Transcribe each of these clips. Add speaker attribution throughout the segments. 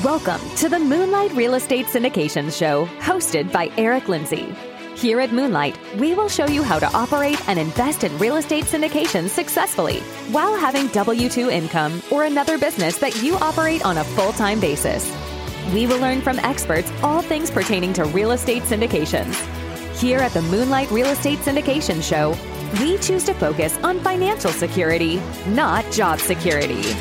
Speaker 1: Welcome to the Moonlight Real Estate Syndication Show, hosted by Eric Lindsay. Here at Moonlight, we will show you how to operate and invest in real estate syndications successfully while having W 2 income or another business that you operate on a full time basis. We will learn from experts all things pertaining to real estate syndications. Here at the Moonlight Real Estate Syndication Show, we choose to focus on financial security, not job security.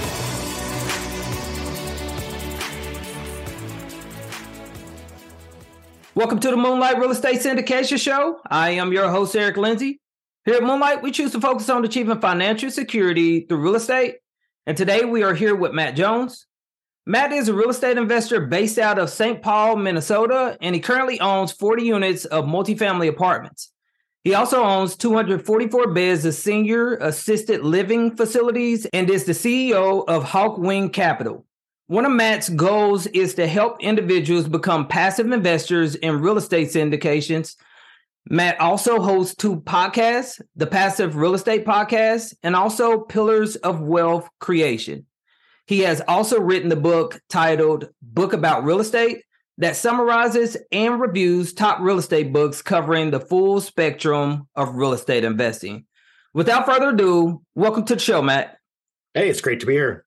Speaker 2: Welcome to the Moonlight Real Estate Syndication Show. I am your host, Eric Lindsay. Here at Moonlight, we choose to focus on achieving financial security through real estate. And today we are here with Matt Jones. Matt is a real estate investor based out of St. Paul, Minnesota, and he currently owns 40 units of multifamily apartments. He also owns 244 beds of senior assisted living facilities and is the CEO of Hawkwing Capital. One of Matt's goals is to help individuals become passive investors in real estate syndications. Matt also hosts two podcasts, the Passive Real Estate Podcast and also Pillars of Wealth Creation. He has also written the book titled Book About Real Estate that summarizes and reviews top real estate books covering the full spectrum of real estate investing. Without further ado, welcome to the show, Matt.
Speaker 3: Hey, it's great to be here.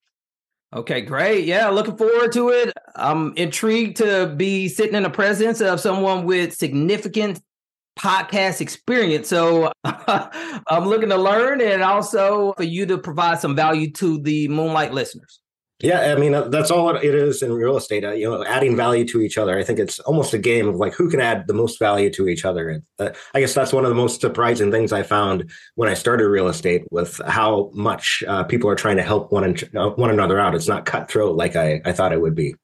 Speaker 2: Okay, great. Yeah, looking forward to it. I'm intrigued to be sitting in the presence of someone with significant podcast experience. So I'm looking to learn and also for you to provide some value to the Moonlight listeners.
Speaker 3: Yeah, I mean that's all it is in real estate. Uh, you know, adding value to each other. I think it's almost a game of like who can add the most value to each other. And uh, I guess that's one of the most surprising things I found when I started real estate with how much uh, people are trying to help one and uh, one another out. It's not cutthroat like I, I thought it would be.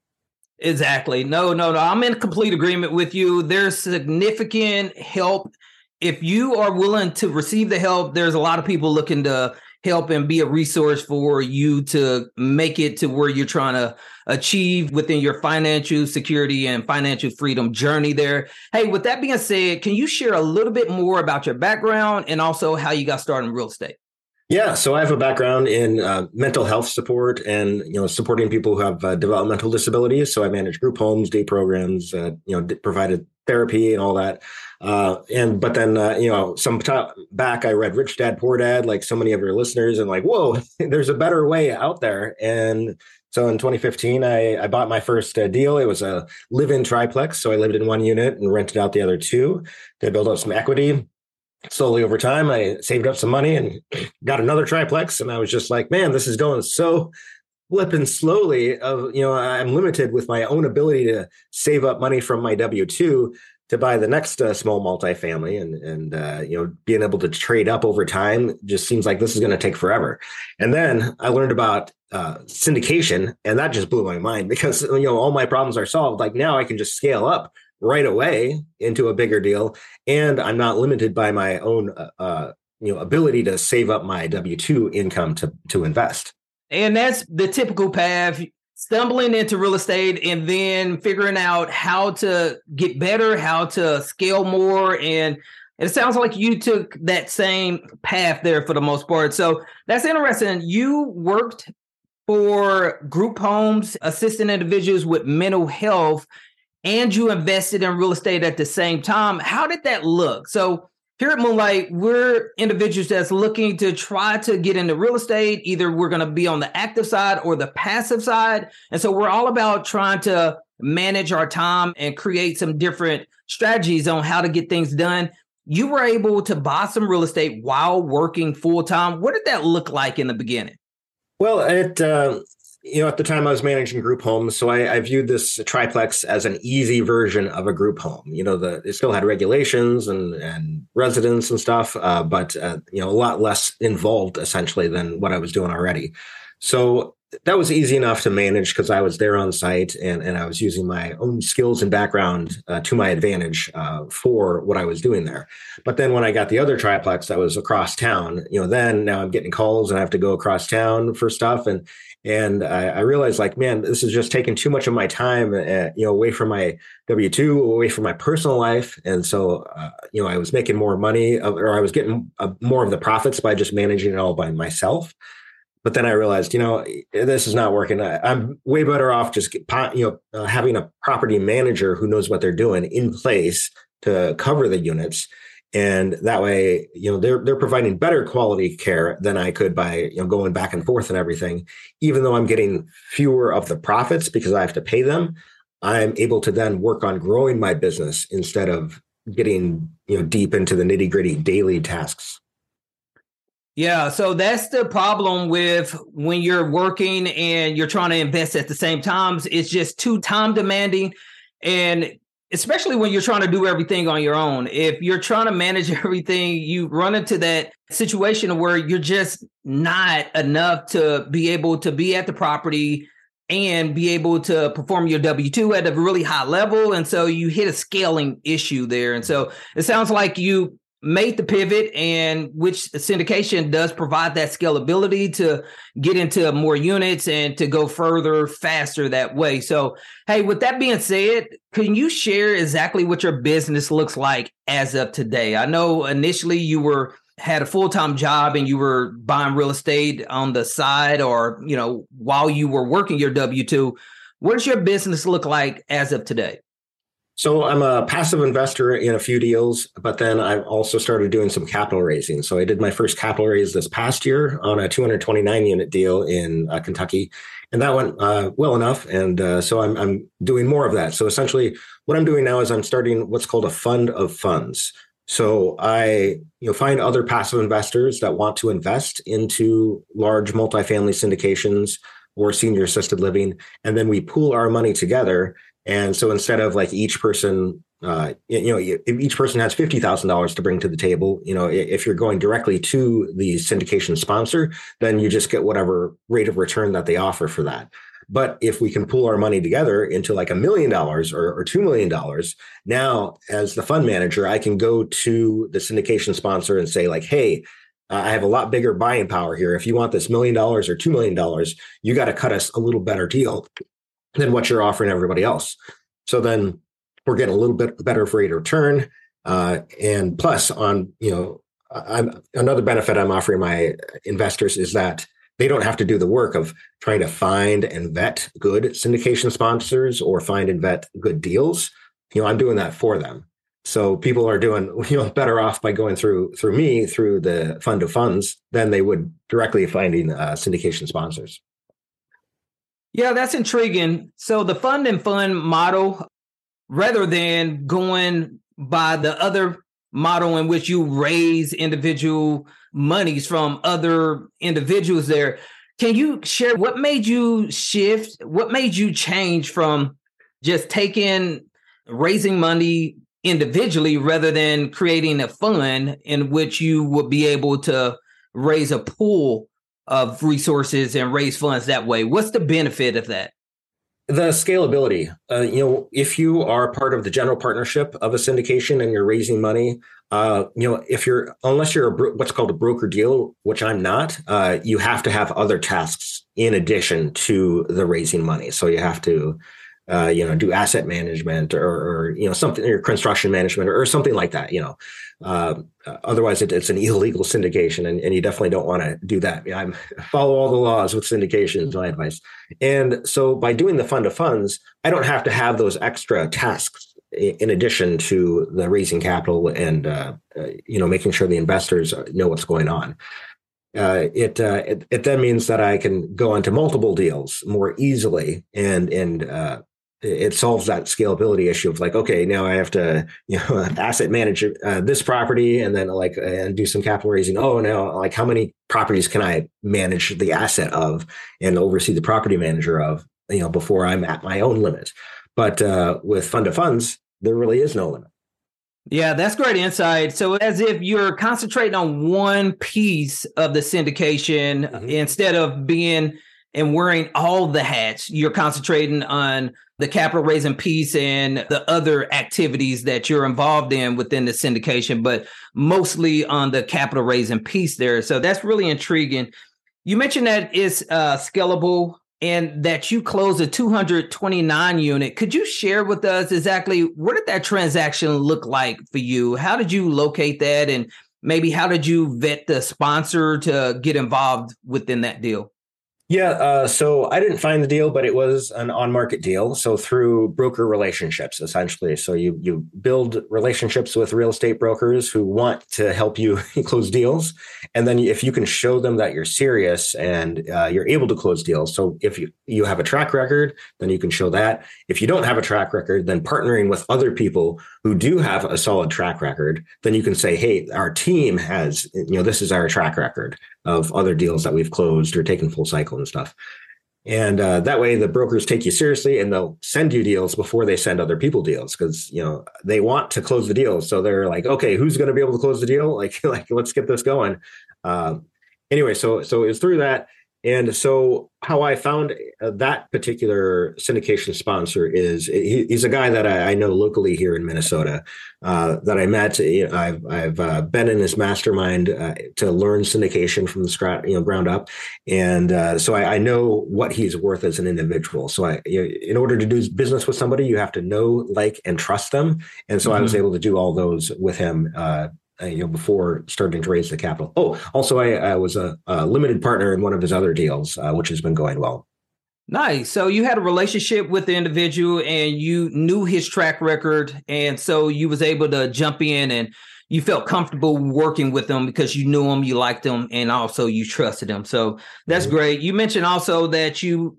Speaker 2: Exactly. No, no, no. I'm in complete agreement with you. There's significant help if you are willing to receive the help. There's a lot of people looking to help and be a resource for you to make it to where you're trying to achieve within your financial security and financial freedom journey there. Hey, with that being said, can you share a little bit more about your background and also how you got started in real estate?
Speaker 3: Yeah, so I have a background in uh, mental health support and you know supporting people who have uh, developmental disabilities. So I manage group homes, day programs, uh, you know, provided therapy and all that. Uh, and but then uh, you know some time back I read Rich Dad Poor Dad like so many of your listeners and like whoa there's a better way out there. And so in 2015 I, I bought my first uh, deal. It was a live-in triplex so I lived in one unit and rented out the other two to build up some equity. Slowly over time I saved up some money and got another triplex and I was just like man this is going so flipping slowly of you know i'm limited with my own ability to save up money from my w2 to buy the next uh, small multifamily and and uh, you know being able to trade up over time just seems like this is going to take forever. And then I learned about uh, syndication, and that just blew my mind because you know all my problems are solved. Like now I can just scale up right away into a bigger deal, and I'm not limited by my own uh, uh, you know ability to save up my W two income to to invest.
Speaker 2: And that's the typical path stumbling into real estate and then figuring out how to get better, how to scale more. And it sounds like you took that same path there for the most part. So that's interesting. You worked for group homes, assisting individuals with mental health, and you invested in real estate at the same time. How did that look? So here at Moonlight, we're individuals that's looking to try to get into real estate. Either we're going to be on the active side or the passive side. And so we're all about trying to manage our time and create some different strategies on how to get things done. You were able to buy some real estate while working full time. What did that look like in the beginning?
Speaker 3: Well, it uh, you know, at the time I was managing group homes, so I, I, viewed this triplex as an easy version of a group home. You know, the it still had regulations and and residents and stuff, uh, but uh, you know, a lot less involved essentially than what I was doing already. So that was easy enough to manage because I was there on site and and I was using my own skills and background uh, to my advantage uh, for what I was doing there. But then when I got the other triplex that was across town, you know, then now I'm getting calls and I have to go across town for stuff and and I, I, realized like man this is just taking too much of my time uh, you know away from my w2 away from my personal life and so uh, you know i was making more money or i was getting uh, more of the profits by just managing it all by myself but then I realized, you know, this is not working. I, am way better off just you know uh, having a property manager who knows what they're doing in place to cover the units, and that way, you know, they're they're providing better quality care than I could by you know going back and forth and everything. Even though I'm getting fewer of the profits because I have to pay them, I'm able to then work on growing my business instead of getting you know deep into the nitty gritty daily tasks.
Speaker 2: Yeah, so that's the problem with when you're working and you're trying to invest at the same times. It's just too time demanding. And especially when you're trying to do everything on your own. If you're trying to manage everything, you run into that situation where you're just not enough to be able to be at the property and be able to perform your W 2 at a really high level. And so you hit a scaling issue there. And so it sounds like you made the pivot and which syndication does provide that scalability to get into more units and to go further faster that way. So hey with that being said can you share exactly what your business looks like as of today? I know initially you were had a full-time job and you were buying real estate on the side or you know while you were working your w2 what does your business look like as of today
Speaker 3: so I'm a passive investor in a few deals, but then I've also started doing some capital raising. So I did my first capital raise this past year on a 229 unit deal in uh, Kentucky, and that went uh, well enough. And uh, so I'm, I'm doing more of that. So essentially, what I'm doing now is I'm starting what's called a fund of funds. So I you know find other passive investors that want to invest into large multifamily syndications or senior assisted living, and then we pool our money together and so instead of like each person, uh, you know, if each person has fifty thousand dollars to bring to the table, you know, if you're going directly to the syndication sponsor, then you just get whatever rate of return that they offer for that. But if we can pool our money together into like a million dollars or, two million dollars, now as the fund manager, I can go to the syndication sponsor and say like, "Hey, I have a lot bigger buying power here. If you want this million dollars or two million dollars, you got to cut us a little better deal than what you're offering everybody else. So then we're getting a little bit better rate of return. Uh, and plus, on you know, I'm another benefit I'm offering my investors is that they don't have to do the work of trying to find and vet good syndication sponsors or find and vet good deals. You know, I'm doing that for them. So people are doing you know better off by going through through me through the fund of funds than they would directly finding uh, syndication sponsors.
Speaker 2: Yeah, that's intriguing. So the fund and fund model, rather than going by the other model in which you raise individual monies from other individuals there, can you share what made you shift? What made you change from just taking raising money individually rather than creating a fund in which you would be able to raise a pool of resources and raise funds that way. What's the benefit of that?
Speaker 3: The scalability. Uh, you know, if you are part of the general partnership of a syndication and you're raising money, uh, you know, if you're unless you're a bro- what's called a broker deal, which I'm not, uh, you have to have other tasks in addition to the raising money. So you have to uh, you know, do asset management or, or, you know, something or construction management or, or something like that, you know. Uh, otherwise, it, it's an illegal syndication, and, and you definitely don't want to do that. I follow all the laws with syndication is my advice. And so, by doing the fund of funds, I don't have to have those extra tasks in addition to the raising capital and uh, uh, you know making sure the investors know what's going on. Uh, it, uh, it, it then means that I can go into multiple deals more easily and and uh, it solves that scalability issue of like okay now i have to you know asset manage uh, this property and then like and do some capital raising oh now like how many properties can i manage the asset of and oversee the property manager of you know before i'm at my own limit but uh, with fund of funds there really is no limit
Speaker 2: yeah, that's great insight. So, as if you're concentrating on one piece of the syndication mm-hmm. instead of being and wearing all the hats. You're concentrating on the capital raising piece and the other activities that you're involved in within the syndication, but mostly on the capital raising piece there. So that's really intriguing. You mentioned that it's uh, scalable and that you closed a 229 unit. Could you share with us exactly what did that transaction look like for you? How did you locate that? And maybe how did you vet the sponsor to get involved within that deal?
Speaker 3: Yeah, uh, so I didn't find the deal, but it was an on-market deal. So through broker relationships, essentially. So you you build relationships with real estate brokers who want to help you close deals, and then if you can show them that you're serious and uh, you're able to close deals. So if you you have a track record, then you can show that. If you don't have a track record, then partnering with other people who do have a solid track record, then you can say, "Hey, our team has you know this is our track record of other deals that we've closed or taken full cycle." And stuff. And uh, that way, the brokers take you seriously, and they'll send you deals before they send other people deals because you know they want to close the deal. So they're like, okay, who's going to be able to close the deal? Like, like let's get this going. Um, anyway, so so it's through that, and so how I found uh, that particular syndication sponsor is he, he's a guy that I, I, know locally here in Minnesota uh, that I met. I've I've uh, been in his mastermind uh, to learn syndication from the scratch, you know, ground up, and uh, so I, I, know what he's worth as an individual. So I, in order to do business with somebody, you have to know, like, and trust them. And so mm-hmm. I was mm-hmm. able to do all those with him uh, you know, before starting to raise the capital. Oh, also, I, I was a, a, limited partner in one of his other deals, uh, which has been going well.
Speaker 2: Nice. So you had a relationship with the individual, and you knew his track record, and so you was able to jump in and you felt comfortable working with them because you knew them, you liked them, and also you trusted them. So that's mm-hmm. great. You mentioned also that you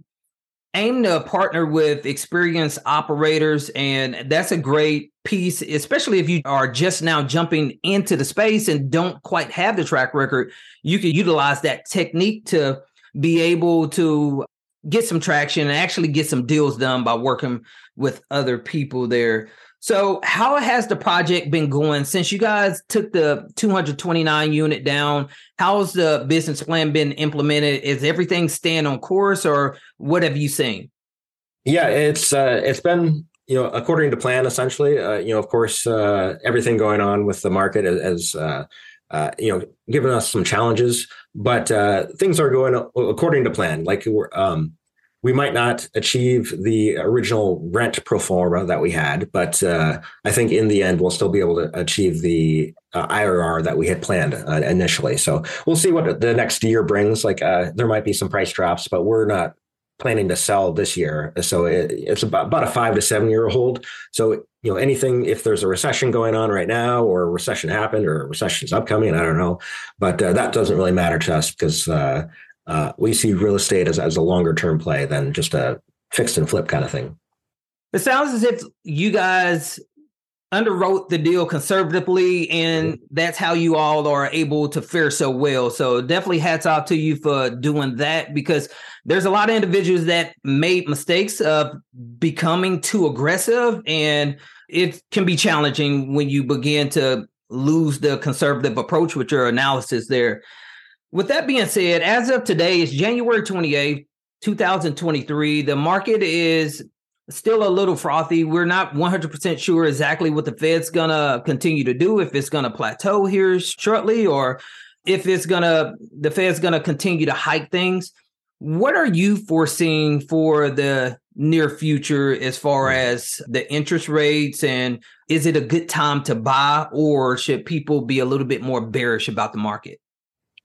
Speaker 2: aim to partner with experienced operators and that's a great piece especially if you are just now jumping into the space and don't quite have the track record. You can utilize that technique to be able to get some traction and actually get some deals done by working with other people there so, how has the project been going since you guys took the 229 unit down? How's the business plan been implemented? Is everything staying on course, or what have you seen?
Speaker 3: Yeah, it's uh, it's been you know according to plan essentially. Uh, you know, of course, uh, everything going on with the market has uh, uh, you know given us some challenges, but uh, things are going according to plan. Like we're um, we might not achieve the original rent pro forma that we had, but uh, I think in the end we'll still be able to achieve the uh, IRR that we had planned uh, initially. So we'll see what the next year brings. Like uh, there might be some price drops, but we're not planning to sell this year. So it, it's about, about a five to seven year hold. So you know anything if there's a recession going on right now, or a recession happened, or a recession's upcoming, I don't know, but uh, that doesn't really matter to us because uh, uh, we see real estate as, as a longer term play than just a fixed and flip kind of thing.
Speaker 2: It sounds as if you guys underwrote the deal conservatively, and mm-hmm. that's how you all are able to fare so well. So definitely hats off to you for doing that because there's a lot of individuals that made mistakes of becoming too aggressive, and it can be challenging when you begin to lose the conservative approach with your analysis there. With that being said, as of today, it's January 28th, 2023. The market is still a little frothy. We're not 100% sure exactly what the Fed's going to continue to do, if it's going to plateau here shortly or if it's going to, the Fed's going to continue to hike things. What are you foreseeing for the near future as far hmm. as the interest rates and is it a good time to buy or should people be a little bit more bearish about the market?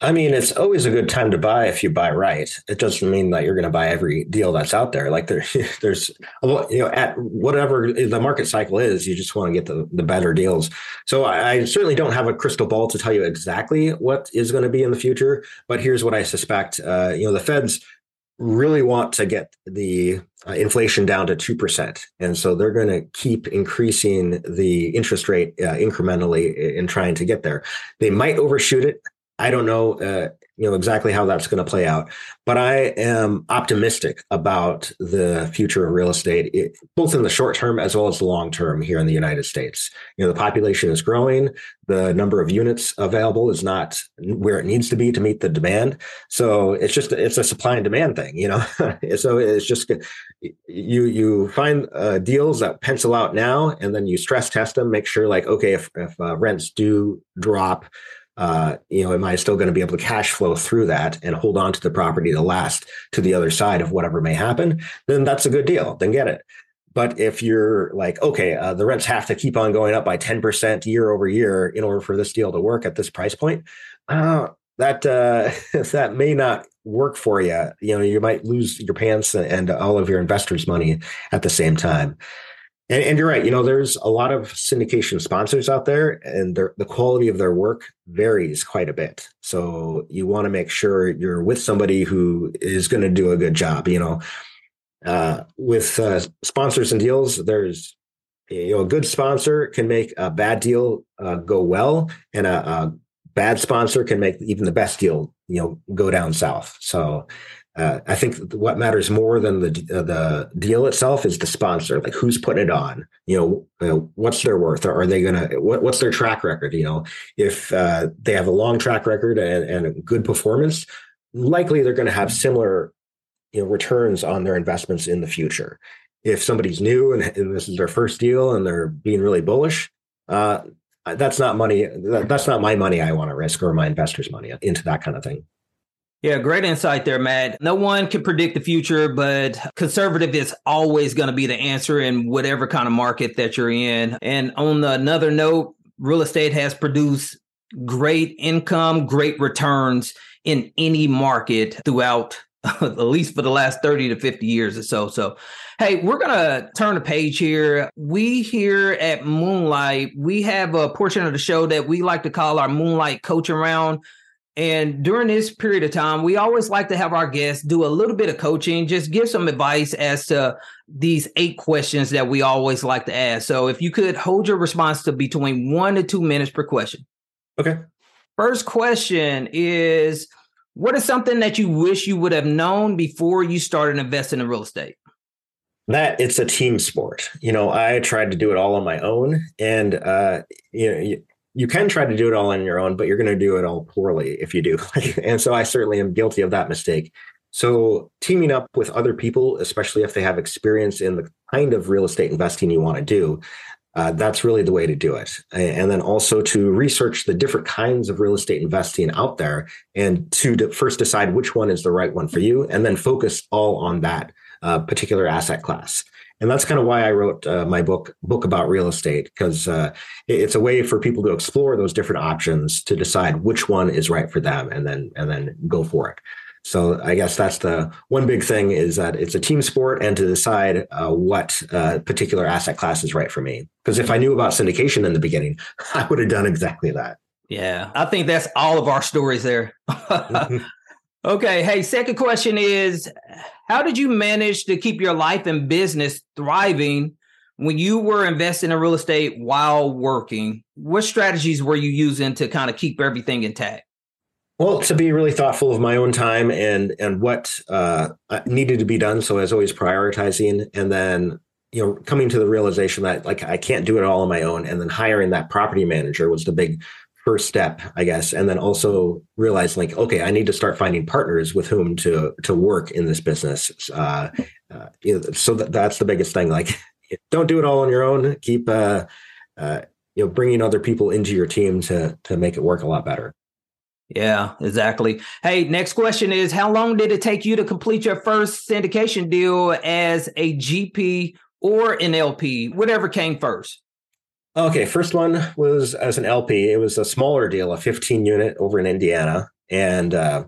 Speaker 3: I mean, it's always a good time to buy if you buy right. It doesn't mean that you're going to buy every deal that's out there. Like there, there's, you know, at whatever the market cycle is, you just want to get the, the better deals. So I, I certainly don't have a crystal ball to tell you exactly what is going to be in the future. But here's what I suspect. Uh, you know, the Feds really want to get the uh, inflation down to 2%. And so they're going to keep increasing the interest rate uh, incrementally in trying to get there. They might overshoot it. I don't know, uh, you know, exactly how that's going to play out, but I am optimistic about the future of real estate, it, both in the short term as well as the long term here in the United States. You know, the population is growing, the number of units available is not where it needs to be to meet the demand. So it's just it's a supply and demand thing, you know. so it's just you you find uh, deals that pencil out now, and then you stress test them, make sure like okay, if if uh, rents do drop uh, you know, am I still going to be able to cash flow through that and hold on to the property to last to the other side of whatever may happen? Then that's a good deal. Then get it. But if you're like, okay, uh, the rents have to keep on going up by 10% year over year in order for this deal to work at this price point, uh, that uh, that may not work for you. You know, you might lose your pants and all of your investors' money at the same time. And, and you're right. You know, there's a lot of syndication sponsors out there, and the quality of their work varies quite a bit. So you want to make sure you're with somebody who is going to do a good job. You know, uh, with uh, sponsors and deals, there's you know a good sponsor can make a bad deal uh, go well, and a, a bad sponsor can make even the best deal you know go down south. So uh, I think what matters more than the uh, the deal itself is the sponsor, like who's putting it on. You know, what's their worth? Are they gonna? What, what's their track record? You know, if uh, they have a long track record and, and a good performance, likely they're going to have similar, you know, returns on their investments in the future. If somebody's new and, and this is their first deal and they're being really bullish, uh, that's not money. That, that's not my money. I want to risk or my investors' money into that kind of thing.
Speaker 2: Yeah, great insight there, Matt. No one can predict the future, but conservative is always going to be the answer in whatever kind of market that you're in. And on another note, real estate has produced great income, great returns in any market throughout at least for the last 30 to 50 years or so. So, hey, we're going to turn the page here. We here at Moonlight, we have a portion of the show that we like to call our Moonlight Coaching Round. And during this period of time, we always like to have our guests do a little bit of coaching, just give some advice as to these eight questions that we always like to ask. So if you could hold your response to between one to two minutes per question.
Speaker 3: Okay.
Speaker 2: First question is What is something that you wish you would have known before you started investing in real estate?
Speaker 3: that it's a team sport. You know, I tried to do it all on my own, and uh, you know, you can try to do it all on your own, but you're going to do it all poorly if you do. and so I certainly am guilty of that mistake. So teaming up with other people, especially if they have experience in the kind of real estate investing you want to do, uh, that's really the way to do it. And then also to research the different kinds of real estate investing out there and to first decide which one is the right one for you and then focus all on that uh, particular asset class and that's kind of why I wrote uh, my book book about real estate because uh, it's a way for people to explore those different options to decide which one is right for them, and then and then go for it. So I guess that's the one big thing is that it's a team sport, and to decide uh, what uh, particular asset class is right for me. Because if I knew about syndication in the beginning, I would have done exactly that.
Speaker 2: Yeah, I think that's all of our stories there. okay, hey, second question is how did you manage to keep your life and business thriving when you were investing in real estate while working? What strategies were you using to kind of keep everything intact?
Speaker 3: Well, to be really thoughtful of my own time and and what uh, needed to be done. So as always prioritizing, and then you know coming to the realization that like I can't do it all on my own, and then hiring that property manager was the big first step, I guess, and then also realize like, okay, I need to start finding partners with whom to to work in this business. Uh, uh, you know, so that, that's the biggest thing. Like, don't do it all on your own. Keep uh, uh, you know bringing other people into your team to to make it work a lot better.
Speaker 2: Yeah, exactly. Hey, next question is how long did it take you to complete your first syndication deal as a GP or an LP, whatever came first?
Speaker 3: Okay, first one was as an LP. It was a smaller deal, a 15 unit over in Indiana, and uh,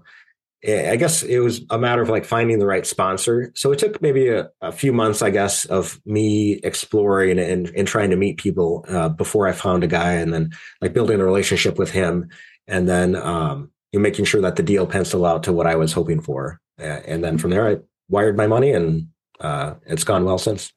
Speaker 3: I guess it was a matter of like finding the right sponsor. So it took maybe a, a few months, I guess, of me exploring and, and trying to meet people uh, before I found a guy, and then like building a relationship with him, and then um, you making sure that the deal penciled out to what I was hoping for, and then from there I wired my money, and uh, it's gone well since.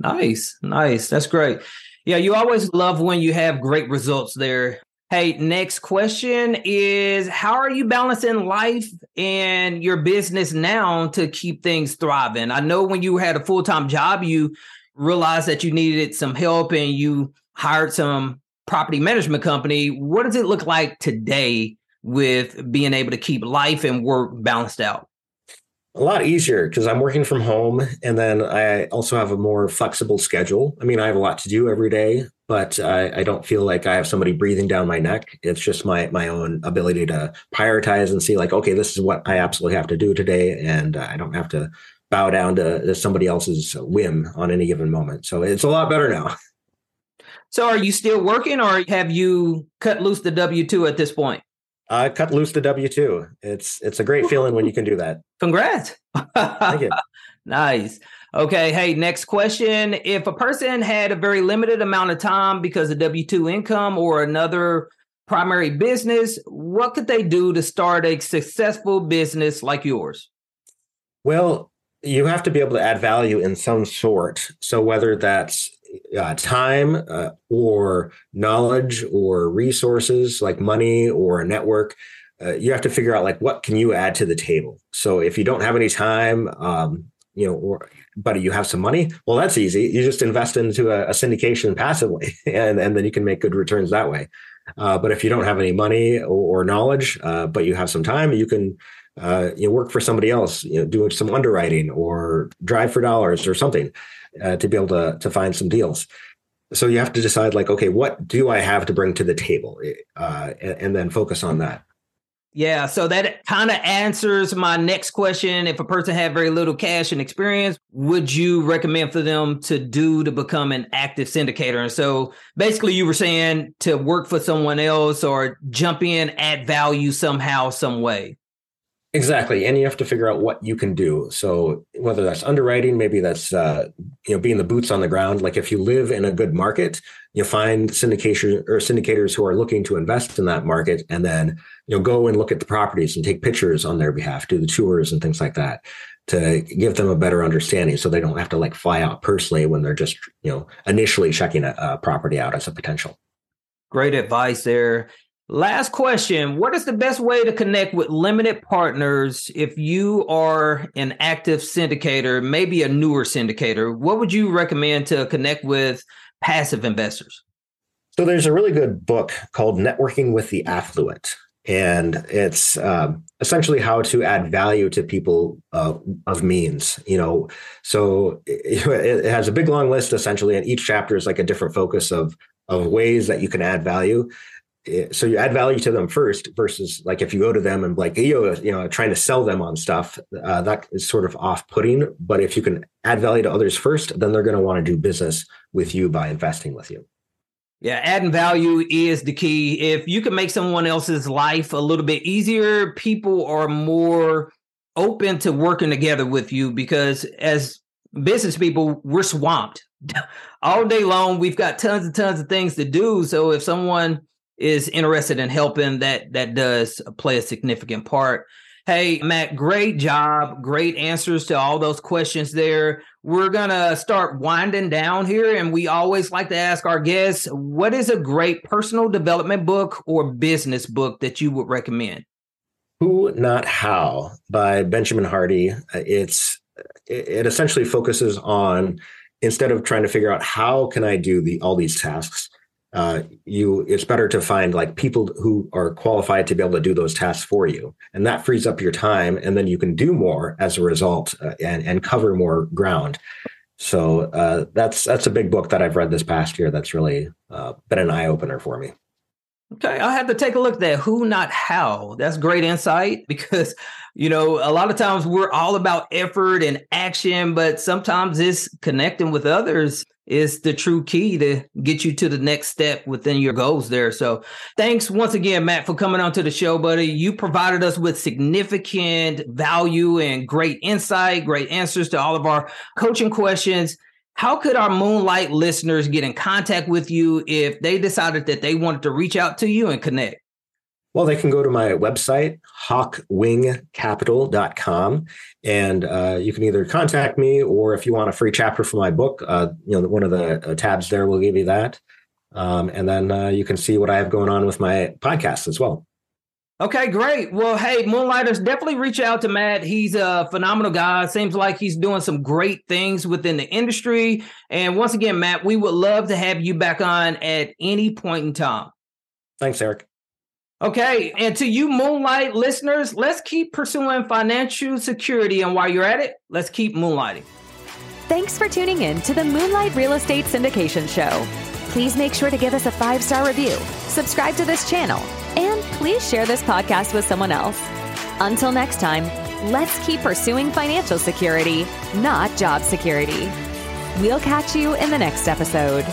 Speaker 2: Nice, nice. That's great. Yeah, you always love when you have great results there. Hey, next question is How are you balancing life and your business now to keep things thriving? I know when you had a full time job, you realized that you needed some help and you hired some property management company. What does it look like today with being able to keep life and work balanced out?
Speaker 3: A lot easier because I'm working from home and then I also have a more flexible schedule. I mean, I have a lot to do every day, but I, I, don't feel like I have somebody breathing down my neck. It's just my my own ability to prioritize and see like, okay, this is what I absolutely have to do today, and I don't have to bow down to somebody else's whim on any given moment. So it's a lot better now.
Speaker 2: So, are you still working, or have you cut loose the W two at this point?
Speaker 3: I cut loose the W two. It's it's a great feeling when you can do that.
Speaker 2: Congrats.
Speaker 3: Thank you.
Speaker 2: nice. Okay. Hey, next question. If a person had a very limited amount of time because of W 2 income or another primary business, what could they do to start a successful business like yours?
Speaker 3: Well, you have to be able to add value in some sort. So, whether that's uh, time uh, or knowledge or resources like money or a network, uh, you have to figure out like what can you add to the table. So, if you don't have any time, um, you know, or but you have some money, well, that's easy. You just invest into a, a syndication passively, and and then you can make good returns that way. Uh, but if you don't have any money or, or knowledge, uh, but you have some time, you can uh, you know, work for somebody else, you know, doing some underwriting or drive for dollars or something uh, to be able to to find some deals. So you have to decide, like, okay, what do I have to bring to the table, uh, and, and then focus on that.
Speaker 2: Yeah, so that kind of answers my next question. If a person had very little cash and experience, would you recommend for them to do to become an active syndicator? And so basically, you were saying to work for someone else or jump in, add value somehow, some way.
Speaker 3: Exactly, and you have to figure out what you can do. So whether that's underwriting, maybe that's uh, you know being the boots on the ground. Like if you live in a good market, you find syndication or syndicators who are looking to invest in that market, and then you know go and look at the properties and take pictures on their behalf do the tours and things like that to give them a better understanding so they don't have to like fly out personally when they're just you know initially checking a, a property out as a potential
Speaker 2: great advice there last question. What is the best way to connect with limited partners? If you are an active syndicator maybe a newer syndicator what would you recommend to connect with passive investors?
Speaker 3: So there's a really good book called networking with the affluent and it's um, essentially how to add value to people uh, of means you know? So it, it, has a big long list essentially and each chapter is like a different focus of of ways that you can add value so you add value to them first versus like if you go to them and like you know, you know trying to sell them on stuff uh, that is sort of off-putting but if you can add value to others first then they're going to want to do business with you by investing with you
Speaker 2: yeah, adding value is the key. If you can make someone else's life a little bit easier, people are more open to working together with you because as business people, we're swamped all day long. We've got tons and tons of things to do. So if someone is interested in helping, that that does play a significant part. Hey, Matt, great job. Great answers to all those questions there. We're going to start winding down here. And we always like to ask our guests what is a great personal development book or business book that you would recommend?
Speaker 3: Who Not How by Benjamin Hardy. It's it essentially focuses on instead of trying to figure out how can I do the all these tasks, uh, you it's better to find like people who are qualified to be able to do those tasks for you. And that frees up your time and then you can do more as a result uh, and and cover more ground. So uh, that's that's a big book that i've read this past year that's really uh, been an eye-opener for me
Speaker 2: Okay, I have to take a look at that. Who, not how. That's great insight because, you know, a lot of times we're all about effort and action, but sometimes it's connecting with others is the true key to get you to the next step within your goals there. So thanks once again, Matt, for coming on to the show, buddy. You provided us with significant value and great insight, great answers to all of our coaching questions. How could our Moonlight listeners get in contact with you if they decided that they wanted to reach out to you and connect?
Speaker 3: Well, they can go to my website, hawkwingcapital.com, and uh, you can either contact me or if you want a free chapter for my book, uh, you know, one of the uh, tabs there will give you that. Um, and then uh, you can see what I have going on with my podcast as well.
Speaker 2: Okay, great. Well, hey, Moonlighters, definitely reach out to Matt. He's a phenomenal guy. Seems like he's doing some great things within the industry. And once again, Matt, we would love to have you back on at any point in time.
Speaker 3: Thanks, Eric.
Speaker 2: Okay. And to you, Moonlight listeners, let's keep pursuing financial security. And while you're at it, let's keep moonlighting.
Speaker 1: Thanks for tuning in to the Moonlight Real Estate Syndication Show. Please make sure to give us a five star review, subscribe to this channel, and please share this podcast with someone else. Until next time, let's keep pursuing financial security, not job security. We'll catch you in the next episode.